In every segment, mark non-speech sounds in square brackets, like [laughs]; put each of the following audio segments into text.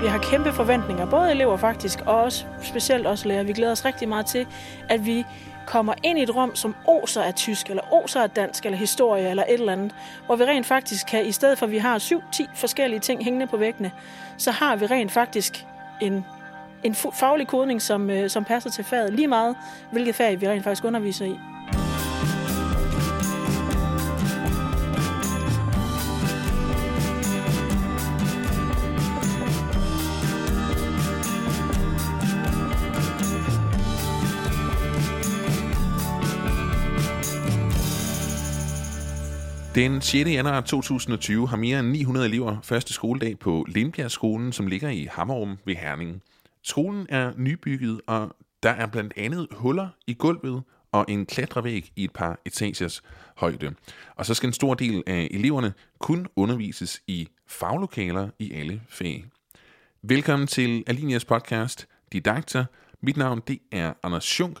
Vi har kæmpe forventninger, både elever faktisk, og også specielt også lærere. Vi glæder os rigtig meget til, at vi kommer ind i et rum, som oser af tysk, eller oser af dansk, eller historie, eller et eller andet, hvor vi rent faktisk kan, i stedet for at vi har 7-10 forskellige ting hængende på væggene, så har vi rent faktisk en, en faglig kodning, som, øh, som passer til faget lige meget, hvilket fag vi rent faktisk underviser i. Den 6. januar 2020 har mere end 900 elever første skoledag på Lindbjergskolen, som ligger i Hammerum ved Herning. Skolen er nybygget, og der er blandt andet huller i gulvet og en klatrevæg i et par etagers højde. Og så skal en stor del af eleverne kun undervises i faglokaler i alle fag. Velkommen til Alinias podcast Didakter. Mit navn det er Anders Schunk,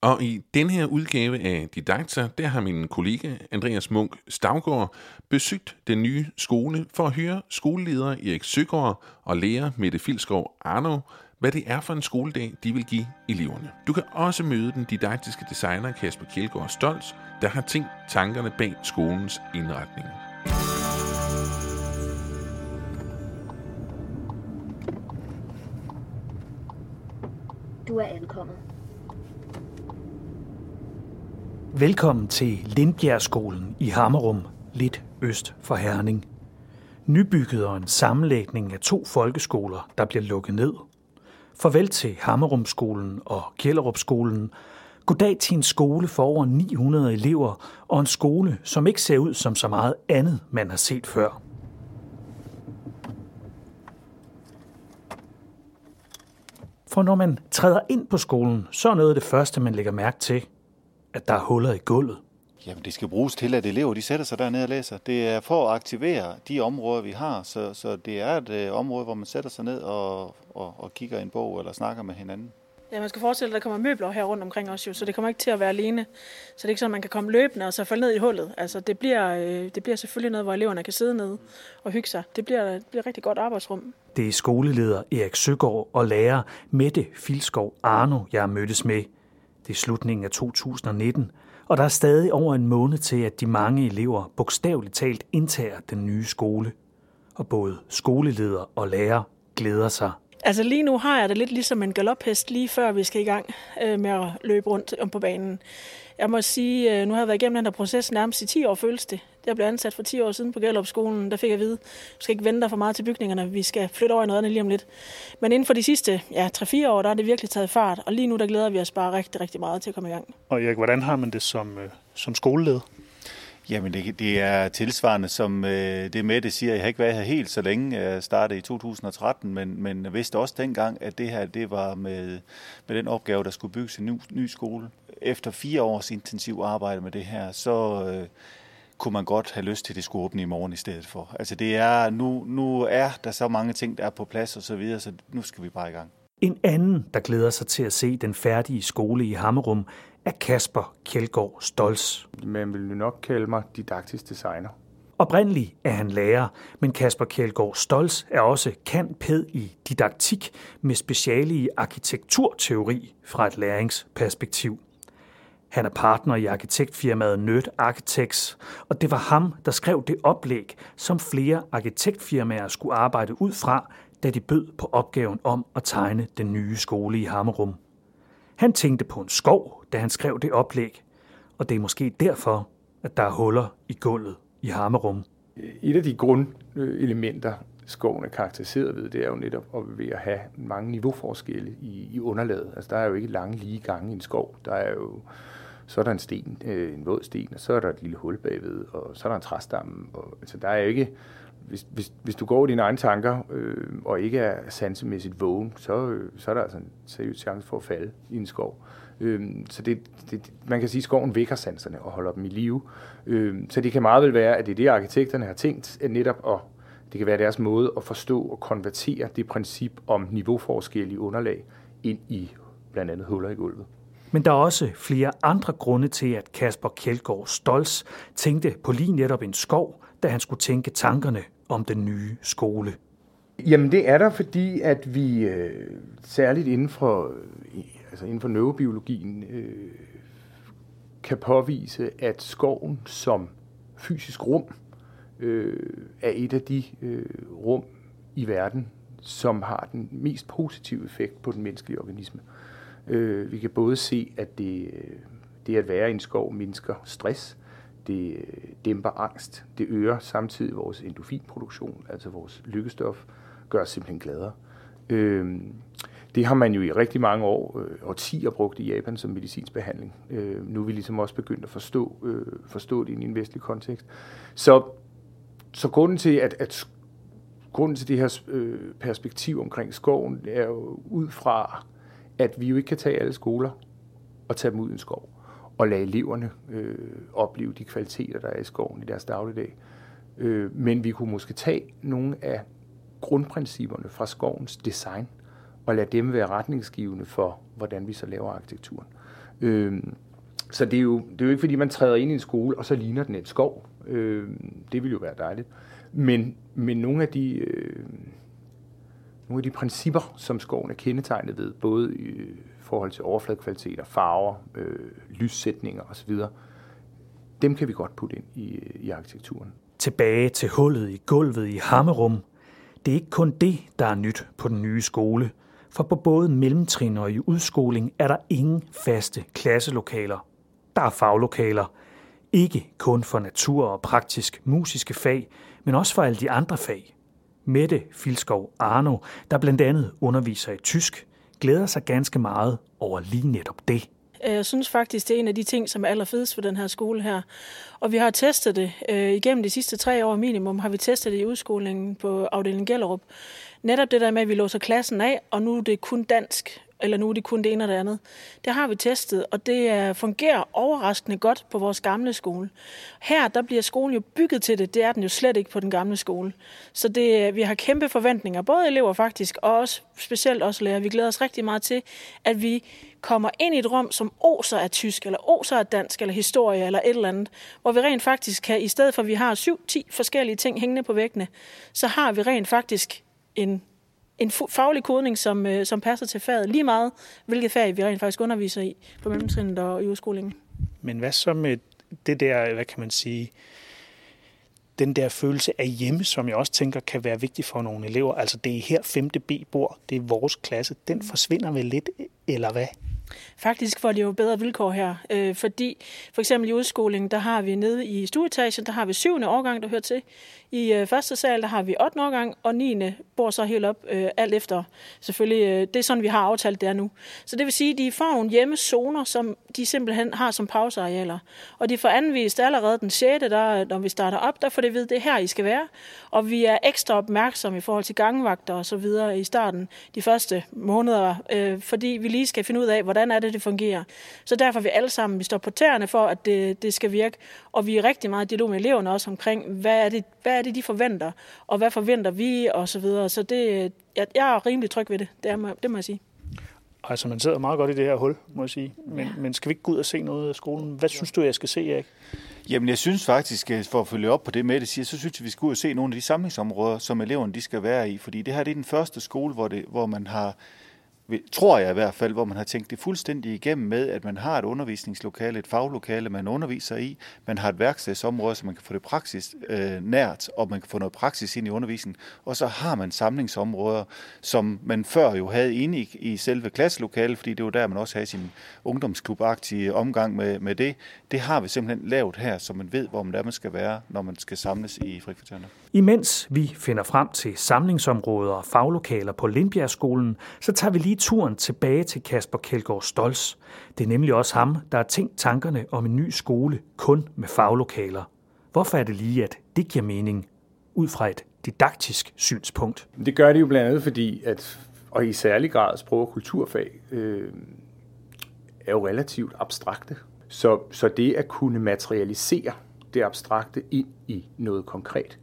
og i den her udgave af Didakter, der har min kollega Andreas Munk Stavgaard besøgt den nye skole for at høre skoleleder Erik Søgaard og lærer Mette Filskov Arno, hvad det er for en skoledag, de vil give eleverne. Du kan også møde den didaktiske designer Kasper Kjeldgaard Stolz, der har tænkt tankerne bag skolens indretning. Du er ankommet. Velkommen til Lindbjergskolen i Hammerum, lidt øst for Herning. Nybygget og en sammenlægning af to folkeskoler, der bliver lukket ned. Farvel til Hammerumskolen og Kjellerupskolen. Goddag til en skole for over 900 elever og en skole, som ikke ser ud som så meget andet, man har set før. For når man træder ind på skolen, så er noget af det første, man lægger mærke til – at der er huller i gulvet? Jamen, det skal bruges til, at elever de sætter sig dernede og læser. Det er for at aktivere de områder, vi har. Så, så det er et øh, område, hvor man sætter sig ned og, og, og kigger i en bog eller snakker med hinanden. Ja, man skal forestille, at der kommer møbler her rundt omkring os jo, så det kommer ikke til at være alene. Så det er ikke sådan, at man kan komme løbende og så falde ned i hullet. Altså, det bliver, øh, det bliver selvfølgelig noget, hvor eleverne kan sidde nede og hygge sig. Det bliver, det bliver et rigtig godt arbejdsrum. Det er skoleleder Erik Søgaard og lærer Mette Filskov Arno, jeg mødtes med. Det er slutningen af 2019, og der er stadig over en måned til, at de mange elever bogstaveligt talt indtager den nye skole. Og både skoleleder og lærer glæder sig. Altså lige nu har jeg det lidt ligesom en galophest, lige før vi skal i gang øh, med at løbe rundt om på banen. Jeg må sige, øh, nu har jeg været igennem den her proces nærmest i 10 år, føles det. Jeg blev ansat for 10 år siden på Gellerup-skolen. Der fik jeg at vide, du skal ikke vente for meget til bygningerne. Vi skal flytte over i noget andet lige om lidt. Men inden for de sidste ja, 3-4 år, der er det virkelig taget fart. Og lige nu, der glæder vi os bare rigtig, rigtig meget til at komme i gang. Og Erik, hvordan har man det som, øh, som skoleleder? Jamen, det, det er tilsvarende, som øh, det med det siger. Jeg har ikke været her helt så længe. Jeg startede i 2013, men, men jeg vidste også dengang, at det her det var med, med den opgave, der skulle bygges en ny, ny skole. Efter fire års intensiv arbejde med det her, så øh, kunne man godt have lyst til, at det skulle åbne i morgen i stedet for. Altså det er, nu, nu er der så mange ting, der er på plads og så videre, så nu skal vi bare i gang. En anden, der glæder sig til at se den færdige skole i Hammerum, er Kasper Kjeldgaard Stolz. Man vil jo nok kalde mig didaktisk designer. Oprindeligt er han lærer, men Kasper Kjeldgaard Stolz er også pæd i didaktik med speciale i arkitekturteori fra et læringsperspektiv. Han er partner i arkitektfirmaet Nødt Architects, og det var ham, der skrev det oplæg, som flere arkitektfirmaer skulle arbejde ud fra, da de bød på opgaven om at tegne den nye skole i Hammerum. Han tænkte på en skov, da han skrev det oplæg, og det er måske derfor, at der er huller i gulvet i Hammerum. Et af de grundelementer, skoven er karakteriseret ved, det er jo netop at ved at have mange niveauforskelle i, i underlaget. Altså, der er jo ikke lange lige gange i en skov. Der er jo så er der en sten, øh, en våd sten, og så er der et lille hul bagved, og så er der en træstamme. Og, altså, der er jo ikke, hvis, hvis, hvis du går i dine egne tanker, øh, og ikke er sansemæssigt vågen, så, øh, så er der altså en seriøs chance for at falde i en skov. Øh, så det, det, man kan sige, at skoven vækker sanserne og holder dem i live. Øh, så det kan meget vel være, at det er det, arkitekterne har tænkt, at netop at det kan være deres måde at forstå og konvertere det princip om niveauforskel i underlag ind i blandt andet huller i gulvet. Men der er også flere andre grunde til, at Kasper Kjeldgaard Stolz tænkte på lige netop en skov, da han skulle tænke tankerne om den nye skole. Jamen det er der, fordi at vi øh, særligt inden for, altså inden for neurobiologien øh, kan påvise, at skoven som fysisk rum øh, er et af de øh, rum i verden, som har den mest positive effekt på den menneskelige organisme. Øh, Øh, vi kan både se, at det, øh, det at være i en skov mindsker stress, det øh, dæmper angst, det øger samtidig vores endofinproduktion, altså vores lykkestof, gør os simpelthen gladere. Øh, det har man jo i rigtig mange år, øh, årtier brugt i Japan som medicinsk behandling. Øh, nu er vi ligesom også begyndt at forstå, øh, forstå det i en vestlig kontekst. Så, så grunden til, at, at grunden til det her øh, perspektiv omkring skoven, er jo ud fra, at vi jo ikke kan tage alle skoler og tage dem ud i en skov og lade eleverne øh, opleve de kvaliteter, der er i skoven i deres dagligdag. Øh, men vi kunne måske tage nogle af grundprincipperne fra skovens design og lade dem være retningsgivende for, hvordan vi så laver arkitekturen. Øh, så det er, jo, det er jo ikke, fordi man træder ind i en skole, og så ligner den en skov. Øh, det ville jo være dejligt. Men, men nogle af de... Øh, nogle af de principper, som skoven er kendetegnet ved, både i forhold til overfladekvaliteter, farver, øh, lyssætninger osv., dem kan vi godt putte ind i, i arkitekturen. Tilbage til hullet i gulvet i Hammerum. Det er ikke kun det, der er nyt på den nye skole. For på både mellemtrin og i udskoling er der ingen faste klasselokaler. Der er faglokaler. Ikke kun for natur- og praktisk musiske fag, men også for alle de andre fag. Mette Filskov Arno, der blandt andet underviser i tysk, glæder sig ganske meget over lige netop det. Øh, jeg synes faktisk, det er en af de ting, som er allerfedest for den her skole her. Og vi har testet det øh, igennem de sidste tre år minimum, har vi testet det i udskolingen på afdelingen Gellerup. Netop det der med, at vi låser klassen af, og nu er det kun dansk eller nu er det kun det ene og det andet. Det har vi testet, og det fungerer overraskende godt på vores gamle skole. Her der bliver skolen jo bygget til det, det er den jo slet ikke på den gamle skole. Så det, øh, vi har kæmpe forventninger, både elever faktisk, og også, specielt også lærere. Vi glæder os rigtig meget til, at vi kommer ind i et rum, som oser af tysk, eller oser af dansk, eller historie, eller et eller andet, hvor vi rent faktisk kan, i stedet for at vi har 7-10 forskellige ting hængende på væggene, så har vi rent faktisk en en faglig kodning, som, øh, som passer til faget lige meget, hvilket fag vi rent faktisk underviser i på mellemtrinnet og i udskolingen. Men hvad så med det der, hvad kan man sige, den der følelse af hjemme, som jeg også tænker kan være vigtig for nogle elever. Altså det er her 5. B bor, det er vores klasse. Den forsvinder vel lidt, eller hvad? Faktisk får de jo bedre vilkår her, øh, fordi for eksempel i udskolingen, der har vi nede i stueetagen, der har vi syvende årgang, der hører til. I øh, første sal, der har vi 8. årgang, og 9. bor så helt op, øh, alt efter selvfølgelig. Øh, det er sådan, vi har aftalt det er nu. Så det vil sige, at de får nogle hjemmezoner, som de simpelthen har som pausearealer. Og de får anvist allerede den 6. Der, når vi starter op, der får det at vide, det er her, I skal være. Og vi er ekstra opmærksomme i forhold til gangvagter og så videre i starten, de første måneder, øh, fordi vi lige skal finde ud af, hvordan er det, det fungerer. Så derfor er vi alle sammen, vi står på tæerne for, at det, det skal virke. Og vi er rigtig meget i dialog med eleverne også omkring, hvad er det, hvad er det, de forventer, og hvad forventer vi, og så videre. Så det, jeg, jeg er rimelig tryg ved det, det, er, det må jeg sige. Altså, man sidder meget godt i det her hul, må jeg sige. Men, ja. men skal vi ikke gå ud og se noget af skolen? Hvad synes du, jeg skal se, Erik? Jamen, jeg synes faktisk, for at følge op på det med det siger, så synes jeg, vi skal ud og se nogle af de samlingsområder, som eleverne de skal være i. Fordi det her det er den første skole, hvor, det, hvor man har tror jeg i hvert fald, hvor man har tænkt det fuldstændig igennem med, at man har et undervisningslokale, et faglokale, man underviser i, man har et værkstedsområde, så man kan få det praksis øh, nært, og man kan få noget praksis ind i undervisningen, og så har man samlingsområder, som man før jo havde inde i, i selve klasselokalet, fordi det var der, man også havde sin ungdomsklubagtige omgang med, med det. Det har vi simpelthen lavet her, så man ved, hvor man der man skal være, når man skal samles i frikvartererne. Imens vi finder frem til samlingsområder og faglokaler på Lindbjergskolen, så tager vi lige turen tilbage til Kasper Kjeldgaard Stolz. Det er nemlig også ham, der har tænkt tankerne om en ny skole kun med faglokaler. Hvorfor er det lige, at det giver mening ud fra et didaktisk synspunkt? Det gør det jo blandt andet, fordi at, og i særlig grad sprog- og kulturfag, øh, er jo relativt abstrakte. Så, så det at kunne materialisere det abstrakte ind i noget konkret,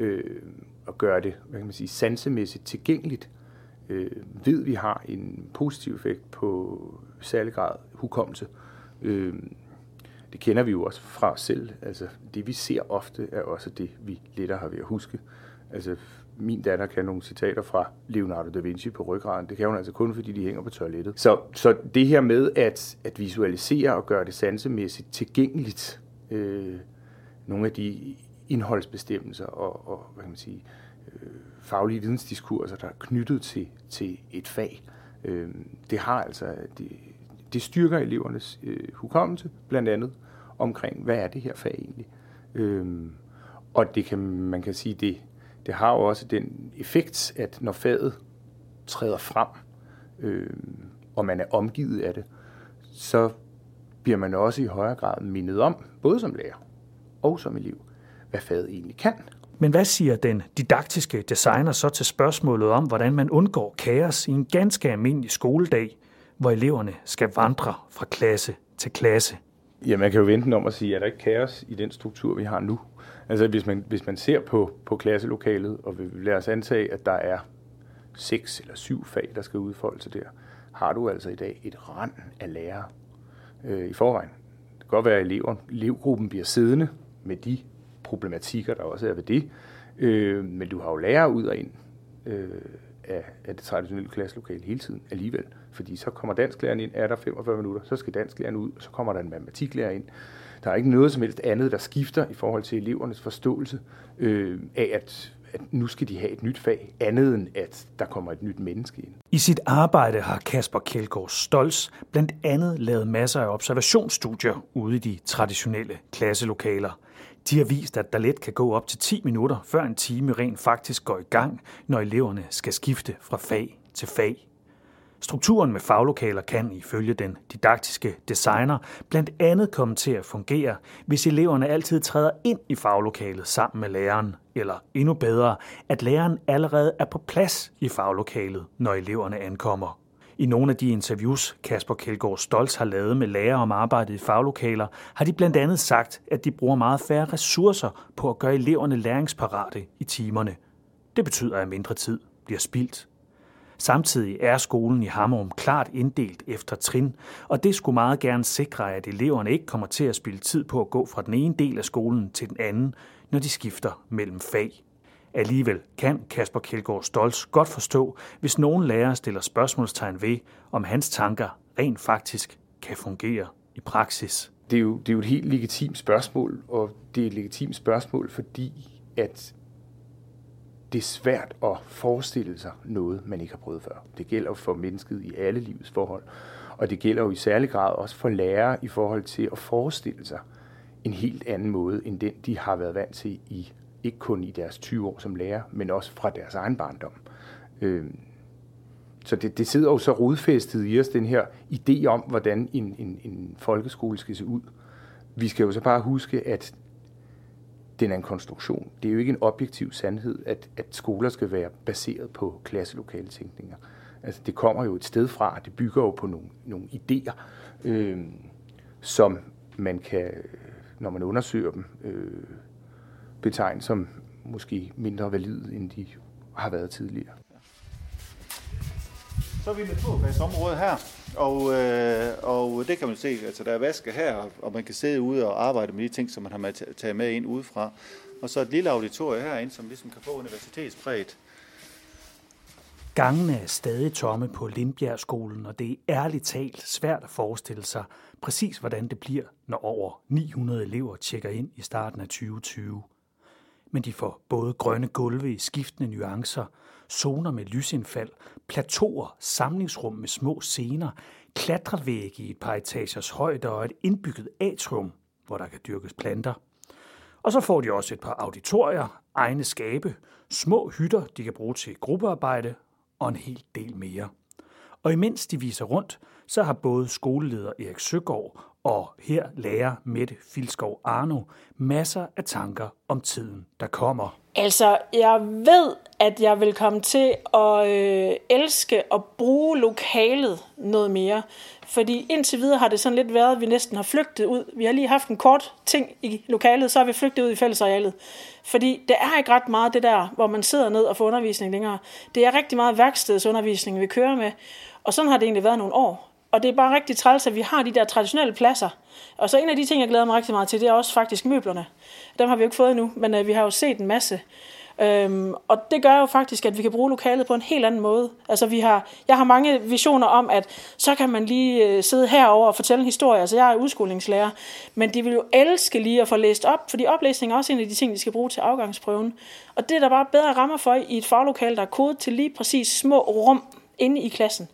øh, og gøre det hvad kan man sige, sansemæssigt tilgængeligt, øh, ved vi har en positiv effekt på særlig grad hukommelse. Øh, det kender vi jo også fra os selv. Altså, det vi ser ofte er også det, vi lettere har ved at huske. Altså, min datter kan nogle citater fra Leonardo da Vinci på ryggraden. Det kan hun altså kun, fordi de hænger på toilettet. Så, så det her med at, at visualisere og gøre det sansemæssigt tilgængeligt, øh, nogle af de indholdsbestemmelser og, og hvad kan man sige, øh, faglige vidensdiskurser, der er knyttet til, til et fag, øh, det har altså, det, det styrker elevernes øh, hukommelse, blandt andet omkring, hvad er det her fag egentlig? Øh, og det kan, man kan sige, det, det har jo også den effekt, at når faget træder frem, øh, og man er omgivet af det, så bliver man også i højere grad mindet om, både som lærer og som elev, hvad faget egentlig kan. Men hvad siger den didaktiske designer så til spørgsmålet om, hvordan man undgår kaos i en ganske almindelig skoledag, hvor eleverne skal vandre fra klasse til klasse? Ja, man kan jo vente om at sige, er der ikke kaos i den struktur, vi har nu? Altså hvis man, hvis man ser på, på klasselokalet, og vi lad os antage, at der er seks eller syv fag, der skal udfolde sig der, har du altså i dag et rand af lærere øh, i forvejen. Det kan godt være, at elever, elevgruppen bliver siddende med de problematikker, der også er ved det, øh, men du har jo lærere ud og ind øh, af, af det traditionelle klasselokale hele tiden alligevel. Fordi så kommer dansklæreren ind, er der 45 minutter, så skal dansklæreren ud, og så kommer der en matematiklærer ind. Der er ikke noget som helst andet, der skifter i forhold til elevernes forståelse øh, af, at, at nu skal de have et nyt fag, andet end at der kommer et nyt menneske ind. I sit arbejde har Kasper Kjeldgaard Stolz blandt andet lavet masser af observationsstudier ude i de traditionelle klasselokaler. De har vist, at der let kan gå op til 10 minutter, før en time rent faktisk går i gang, når eleverne skal skifte fra fag til fag. Strukturen med faglokaler kan ifølge den didaktiske designer blandt andet komme til at fungere, hvis eleverne altid træder ind i faglokalet sammen med læreren, eller endnu bedre, at læreren allerede er på plads i faglokalet, når eleverne ankommer. I nogle af de interviews, Kasper Kjeldgaard Stolz har lavet med lærere om arbejdet i faglokaler, har de blandt andet sagt, at de bruger meget færre ressourcer på at gøre eleverne læringsparate i timerne. Det betyder, at mindre tid bliver spildt. Samtidig er skolen i Hammerum klart inddelt efter trin, og det skulle meget gerne sikre, at eleverne ikke kommer til at spille tid på at gå fra den ene del af skolen til den anden, når de skifter mellem fag. Alligevel kan Kasper Kjeldgaard Stolz godt forstå, hvis nogen lærer stiller spørgsmålstegn ved, om hans tanker rent faktisk kan fungere i praksis. Det er jo, det er jo et helt legitimt spørgsmål, og det er et legitimt spørgsmål, fordi at det er svært at forestille sig noget, man ikke har prøvet før. Det gælder for mennesket i alle livets forhold. Og det gælder jo i særlig grad også for lærere i forhold til at forestille sig en helt anden måde, end den, de har været vant til i ikke kun i deres 20 år som lærer, men også fra deres egen barndom. Øh, så det, det sidder jo så rodfæstet i os, den her idé om, hvordan en, en, en folkeskole skal se ud. Vi skal jo så bare huske, at den er en konstruktion. Det er jo ikke en objektiv sandhed, at, at skoler skal være baseret på klasselokale tænkninger. Altså, det kommer jo et sted fra, det bygger jo på nogle, nogle idéer, øh, som man kan, når man undersøger dem, øh, betegne som måske mindre valide, end de har været tidligere. Så er vi med område her, og, øh, og det kan man se, altså der er vaske her, og man kan sidde ude og arbejde med de ting, som man har taget med ind udefra. Og så et lille auditorium herinde, som ligesom kan få universitetspræget. Gangene er stadig tomme på Lindbjergskolen, og det er ærligt talt svært at forestille sig præcis, hvordan det bliver, når over 900 elever tjekker ind i starten af 2020 men de får både grønne gulve i skiftende nuancer, zoner med lysindfald, plateauer, samlingsrum med små scener, klatrevægge i et par etagers højde og et indbygget atrium, hvor der kan dyrkes planter. Og så får de også et par auditorier, egne skabe, små hytter, de kan bruge til gruppearbejde og en hel del mere. Og imens de viser rundt, så har både skoleleder Erik Søgaard og her lærer Mette Filskov Arno masser af tanker om tiden, der kommer. Altså, jeg ved, at jeg vil komme til at øh, elske at bruge lokalet noget mere. Fordi indtil videre har det sådan lidt været, at vi næsten har flygtet ud. Vi har lige haft en kort ting i lokalet, så har vi flygtet ud i fællesarealet. Fordi det er ikke ret meget det der, hvor man sidder ned og får undervisning længere. Det er rigtig meget værkstedsundervisning, vi kører med. Og sådan har det egentlig været nogle år. Og det er bare rigtig træls, at vi har de der traditionelle pladser. Og så en af de ting, jeg glæder mig rigtig meget til, det er også faktisk møblerne. Dem har vi jo ikke fået endnu, men øh, vi har jo set en masse. Øhm, og det gør jo faktisk, at vi kan bruge lokalet på en helt anden måde. Altså vi har, jeg har mange visioner om, at så kan man lige øh, sidde herover og fortælle en historie. Altså jeg er udskolingslærer, men de vil jo elske lige at få læst op, fordi oplæsning er også en af de ting, de skal bruge til afgangsprøven. Og det er der bare bedre rammer for i et faglokale, der er kodet til lige præcis små rum inde i klassen.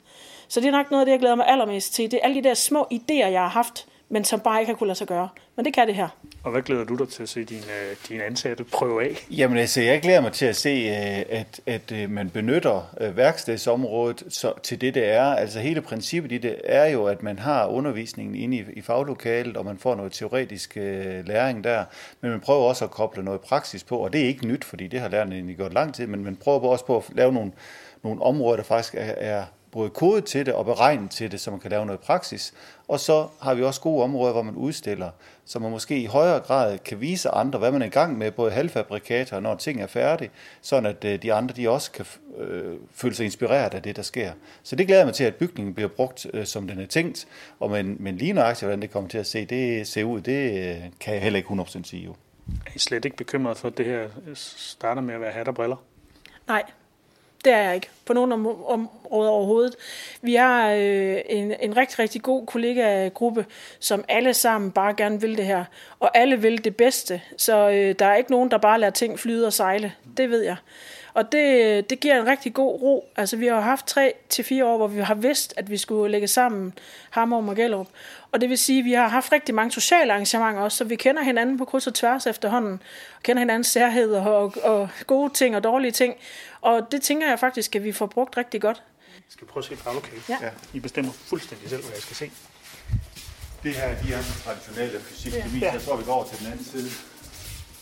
Så det er nok noget af det, jeg glæder mig allermest til. Det er alle de der små idéer, jeg har haft, men som bare ikke har kunnet lade sig gøre. Men det kan det her. Og hvad glæder du dig til at se dine, øh, dine ansatte prøve af? Jamen altså, jeg glæder mig til at se, øh, at, at øh, man benytter værkstedsområdet så, til det, det er. Altså hele princippet i det er jo, at man har undervisningen inde i, i faglokalet, og man får noget teoretisk læring der, men man prøver også at koble noget praksis på, og det er ikke nyt, fordi det har lærerne egentlig gjort lang tid, men man prøver også på at lave nogle, nogle områder, der faktisk er, er både kode til det og beregnet til det, så man kan lave noget praksis. Og så har vi også gode områder, hvor man udstiller, så man måske i højere grad kan vise andre, hvad man er i gang med, både halvfabrikater, når ting er færdige, sådan at øh, de andre de også kan øh, føle sig inspireret af det, der sker. Så det glæder mig til, at bygningen bliver brugt, øh, som den er tænkt, og men, men lige nøjagtigt, hvordan det kommer til at se, det ser ud, det øh, kan jeg heller ikke 100% sige jo. Er I slet ikke bekymret for, at det her starter med at være hat og briller? Nej, det er jeg ikke på nogen områder overhovedet. Vi har øh, en, en rigtig, rigtig god kollega-gruppe, som alle sammen bare gerne vil det her. Og alle vil det bedste. Så øh, der er ikke nogen, der bare lader ting flyde og sejle. Det ved jeg. Og det, det giver en rigtig god ro. Altså, vi har haft tre til fire år, hvor vi har vidst, at vi skulle lægge sammen Hammer og Gellerup. Og det vil sige, at vi har haft rigtig mange sociale arrangementer også, så vi kender hinanden på kryds og tværs efterhånden. Og kender hinandens særheder og, og gode ting og dårlige ting. Og det tænker jeg faktisk, at vi får brugt rigtig godt. Jeg skal prøve at se faglokale. Ja. I bestemmer fuldstændig selv, hvad jeg skal se. Det her, de er traditionelle fysik Ja. Jeg tror, vi går over til den anden side.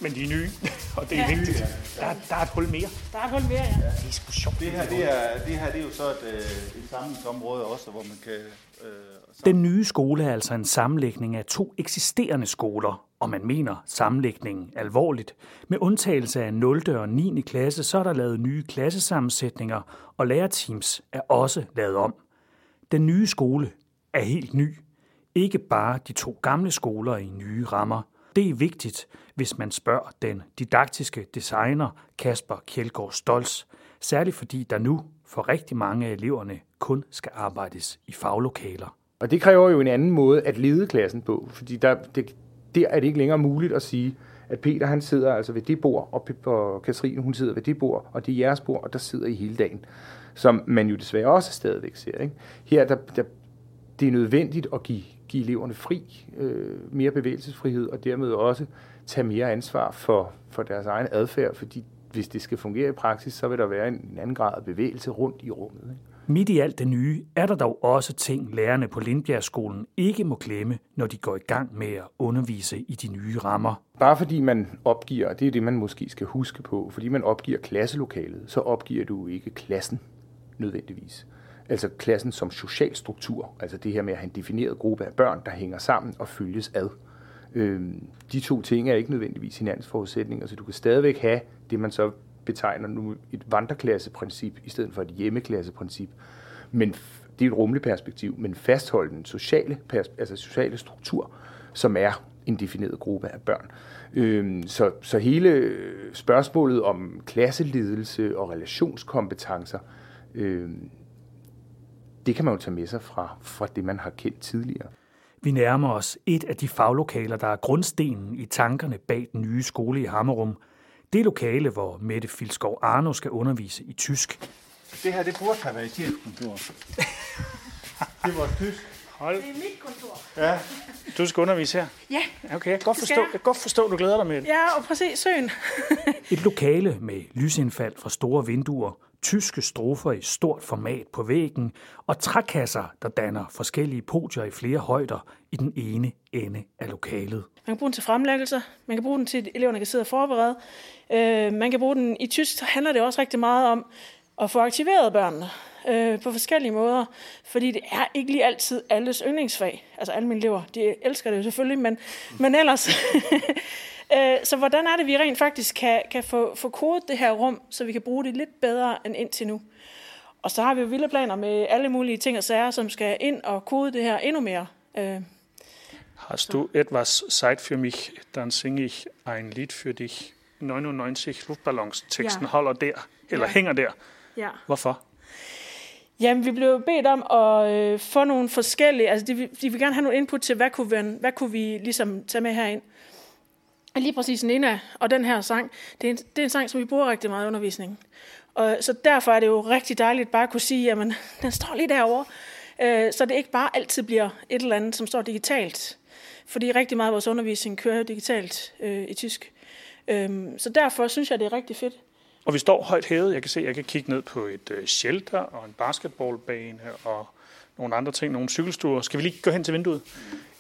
Men de er nye, [laughs] og det er ja. vigtigt. Der, der er et hul mere. Der er et hul mere, ja. Det er sgu sjovt. Det her, det er, det her det er jo så et, øh, et samlingsområde også, hvor man kan... Øh, den nye skole er altså en sammenlægning af to eksisterende skoler, og man mener sammenlægningen alvorligt. Med undtagelse af 0. og 9. klasse, så er der lavet nye klassesammensætninger, og lærerteams er også lavet om. Den nye skole er helt ny. Ikke bare de to gamle skoler i nye rammer. Det er vigtigt, hvis man spørger den didaktiske designer Kasper Kjeldgaard Stolz, særligt fordi der nu for rigtig mange af eleverne kun skal arbejdes i faglokaler. Og det kræver jo en anden måde at lede klassen på, fordi der, det, der er det ikke længere muligt at sige, at Peter han sidder altså ved det bord, og, og Katrine hun sidder ved det bord, og det er jeres bord, og der sidder I hele dagen. Som man jo desværre også stadigvæk ser. Ikke? Her der, der, det er nødvendigt at give, give eleverne fri, øh, mere bevægelsesfrihed, og dermed også tage mere ansvar for, for deres egen adfærd, fordi hvis det skal fungere i praksis, så vil der være en anden grad af bevægelse rundt i rummet. Ikke? Midt i alt det nye er der dog også ting, lærerne på Lindbjergskolen ikke må glemme, når de går i gang med at undervise i de nye rammer. Bare fordi man opgiver, det er det, man måske skal huske på, fordi man opgiver klasselokalet, så opgiver du ikke klassen nødvendigvis. Altså klassen som social struktur, altså det her med at have en defineret gruppe af børn, der hænger sammen og følges ad. Øhm, de to ting er ikke nødvendigvis hinandens forudsætninger, så du kan stadigvæk have det, man så betegner nu et vandreklasseprincip i stedet for et hjemmeklasseprincip. Men det er et rummeligt perspektiv, men fastholde den sociale, altså sociale struktur, som er en defineret gruppe af børn. Øhm, så, så hele spørgsmålet om klasseledelse og relationskompetencer, øhm, det kan man jo tage med sig fra, fra det, man har kendt tidligere. Vi nærmer os et af de faglokaler, der er grundstenen i tankerne bag den nye skole i Hammerum. Det lokale, hvor Mette Filskov Arno skal undervise i tysk. Det her, det burde have været et chefkontor. det var tysk. Hold. Det er mit kontor. Ja. Du skal undervise her? Ja. Okay, jeg kan godt forstå, jeg kan godt forstå du glæder dig med det. Ja, og præcis, søen. Et lokale med lysindfald fra store vinduer, tyske strofer i stort format på væggen og trækasser, der danner forskellige podier i flere højder i den ene ende af lokalet. Man kan bruge den til fremlæggelser, man kan bruge den til, at eleverne kan sidde og forberede. Øh, man kan bruge den i tysk, så handler det også rigtig meget om at få aktiveret børnene øh, på forskellige måder, fordi det er ikke lige altid alles yndlingsfag. Altså alle mine elever, de elsker det jo selvfølgelig, men, men ellers... [laughs] Øh, så hvordan er det, vi rent faktisk kan, kan få, få kodet det her rum, så vi kan bruge det lidt bedre end indtil nu? Og så har vi jo vilde planer med alle mulige ting og sager, som skal ind og kode det her endnu mere. Øh, Hast du etwas Zeit für mich, dann singe ich ein Lied für dich. 99 luftballonsteksten Ja. holder der, eller Ja. hænger der. Ja. Hvorfor? Jamen, vi blev bedt om at øh, få nogle forskellige... Altså, de, vil- de vil gerne have nogle input til, hvad kunne, vi, hvad kunne vi ligesom tage med herind. Lige præcis Nina og den her sang, det er, en, det er en sang, som vi bruger rigtig meget i undervisningen. Og, så derfor er det jo rigtig dejligt bare at kunne sige, jamen, [laughs] den står lige derovre. Øh, så det ikke bare altid bliver et eller andet, som står digitalt. Fordi rigtig meget af vores undervisning kører jo digitalt øh, i tysk. Øh, så derfor synes jeg, det er rigtig fedt. Og vi står højt hævet. Jeg kan se, jeg kan kigge ned på et øh, shelter og en basketballbane og nogle andre ting, nogle cykelstuer. Skal vi lige gå hen til vinduet?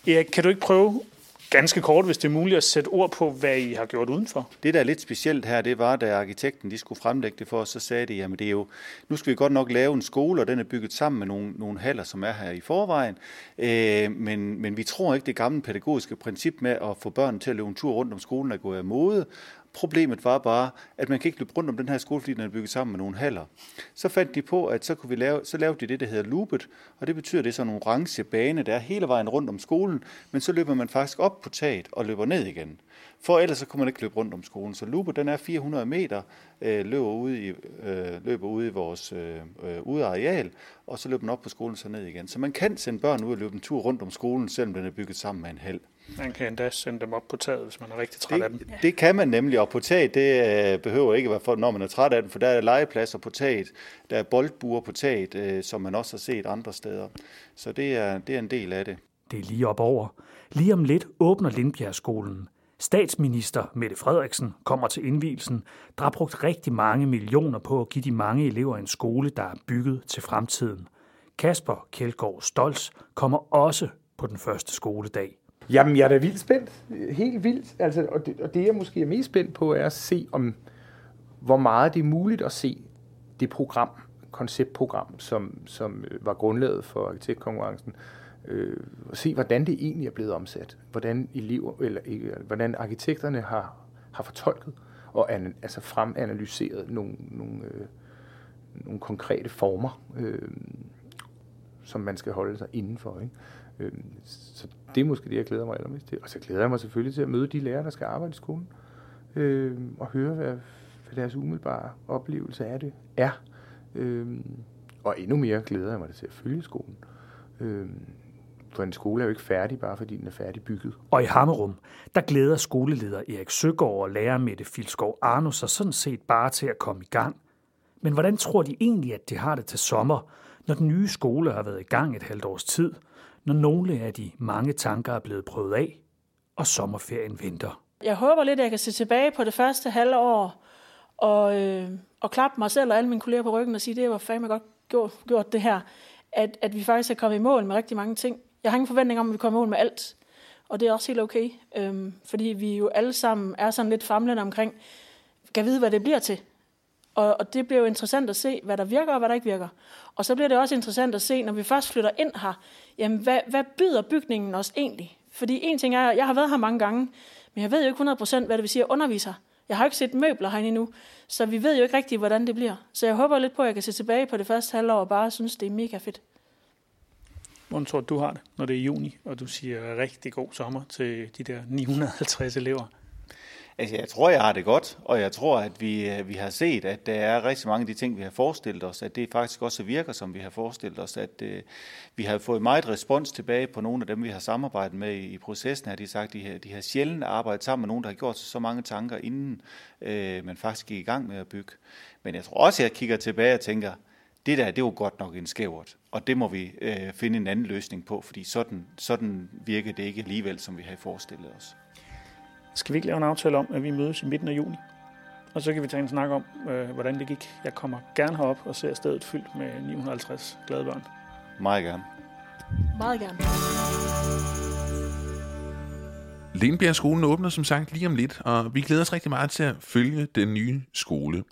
Erik, kan du ikke prøve ganske kort, hvis det er muligt, at sætte ord på, hvad I har gjort udenfor? Det, der er lidt specielt her, det var, da arkitekten de skulle fremlægge det for os, så sagde de, jamen det er jo, nu skal vi godt nok lave en skole, og den er bygget sammen med nogle, nogle haller, som er her i forvejen, øh, men, men vi tror ikke, det gamle pædagogiske princip med at få børn til at løbe en tur rundt om skolen er gået af mode. Problemet var bare, at man kan ikke løbe rundt om den her skole, fordi den er bygget sammen med nogle haller. Så fandt de på, at så, kunne vi lave, så lavede de det, der hedder loopet, og det betyder, at det er sådan en orange bane, der er hele vejen rundt om skolen, men så løber man faktisk op på taget og løber ned igen. For ellers så kunne man ikke løbe rundt om skolen. Så loopet, den er 400 meter, øh, løber, ude i, øh, løber ude i vores øh, øh, udeareal, og så løber man op på skolen så ned igen. Så man kan sende børn ud og løbe en tur rundt om skolen, selvom den er bygget sammen med en hal. Man kan endda sende dem op på taget, hvis man er rigtig træt af dem. Det, det kan man nemlig, og på taget, det øh, behøver ikke at være for, når man er træt af den, for der er legepladser på taget, der er boldbuer på taget, øh, som man også har set andre steder. Så det er, det er en del af det. Det er lige op over. Lige om lidt åbner Lindbjergskolen. Statsminister Mette Frederiksen kommer til indvielsen, der har brugt rigtig mange millioner på at give de mange elever en skole, der er bygget til fremtiden. Kasper Kjeldgaard Stolz kommer også på den første skoledag. Jamen, jeg er da vildt spændt. Helt vildt. Altså, og, det, og det, jeg måske er mest spændt på, er at se, om hvor meget det er muligt at se det program, konceptprogram, som, som øh, var grundlaget for arkitektkonkurrencen, øh, og se, hvordan det egentlig er blevet omsat. Hvordan elever, eller hvordan arkitekterne har, har fortolket og an, altså fremanalyseret nogle, nogle, øh, nogle konkrete former, øh, som man skal holde sig indenfor. Ikke? Øh, så det er måske det, jeg glæder mig allermest til. Og så glæder jeg mig selvfølgelig til at møde de lærere, der skal arbejde i skolen, øh, og høre, hvad, hvad deres umiddelbare oplevelse af det er. Øh, og endnu mere glæder jeg mig til at følge skolen. Øh, for en skole er jo ikke færdig, bare fordi den er færdigbygget. Og i Hammerum, der glæder skoleleder Erik Søgaard og lærer Mette Filskov Arno sig sådan set bare til at komme i gang. Men hvordan tror de egentlig, at de har det til sommer, når den nye skole har været i gang et halvt års tid, når nogle af de mange tanker er blevet prøvet af, og sommerferien venter? Jeg håber lidt, at jeg kan se tilbage på det første halve år og, øh, og klappe mig selv og alle mine kolleger på ryggen og sige, det var fandme godt gjort, gjort det her. At, at vi faktisk er kommet i mål med rigtig mange ting. Jeg har ingen forventning om, at vi kommer i mål med alt. Og det er også helt okay. Øhm, fordi vi jo alle sammen er sådan lidt famlende omkring, kan vide, hvad det bliver til. Og, og det bliver jo interessant at se, hvad der virker og hvad der ikke virker. Og så bliver det også interessant at se, når vi først flytter ind her, jamen hvad, hvad byder bygningen os egentlig? Fordi en ting er, jeg har været her mange gange, men jeg ved jo ikke 100% hvad det vil sige at undervise her. Jeg har ikke set møbler herinde endnu, så vi ved jo ikke rigtigt, hvordan det bliver. Så jeg håber lidt på, at jeg kan se tilbage på det første halvår og bare synes, det er mega fedt. Hvordan tror du, du har det, når det er juni, og du siger rigtig god sommer til de der 950 elever? Altså, jeg tror, jeg har det godt, og jeg tror, at vi, øh, vi har set, at der er rigtig mange af de ting, vi har forestillet os, at det faktisk også virker, som vi har forestillet os, at øh, vi har fået meget respons tilbage på nogle af dem, vi har samarbejdet med i, i processen, har de sagt, de har, de har sjældent arbejdet sammen med nogen, der har gjort sig så mange tanker, inden øh, man faktisk gik i gang med at bygge. Men jeg tror også, jeg kigger tilbage og tænker, det der, det var godt nok en skævert, og det må vi øh, finde en anden løsning på, fordi sådan, sådan virker det ikke alligevel, som vi har forestillet os. Skal vi ikke lave en aftale om, at vi mødes i midten af juni? Og så kan vi tage en snak om, øh, hvordan det gik. Jeg kommer gerne herop og ser stedet fyldt med 950 glade børn. Meget gerne. Meget gerne. Lindbjergskolen åbner som sagt lige om lidt, og vi glæder os rigtig meget til at følge den nye skole.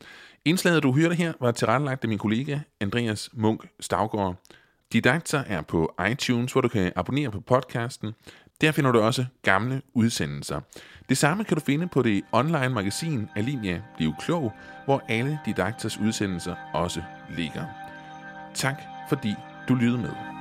Indslaget, du hørte her, var tilrettelagt af min kollega Andreas Munk Stavgaard. Didakter er på iTunes, hvor du kan abonnere på podcasten. Der finder du også gamle udsendelser. Det samme kan du finde på det online magasin Alinea Bliv Klog, hvor alle Didakters udsendelser også ligger. Tak fordi du lyttede med.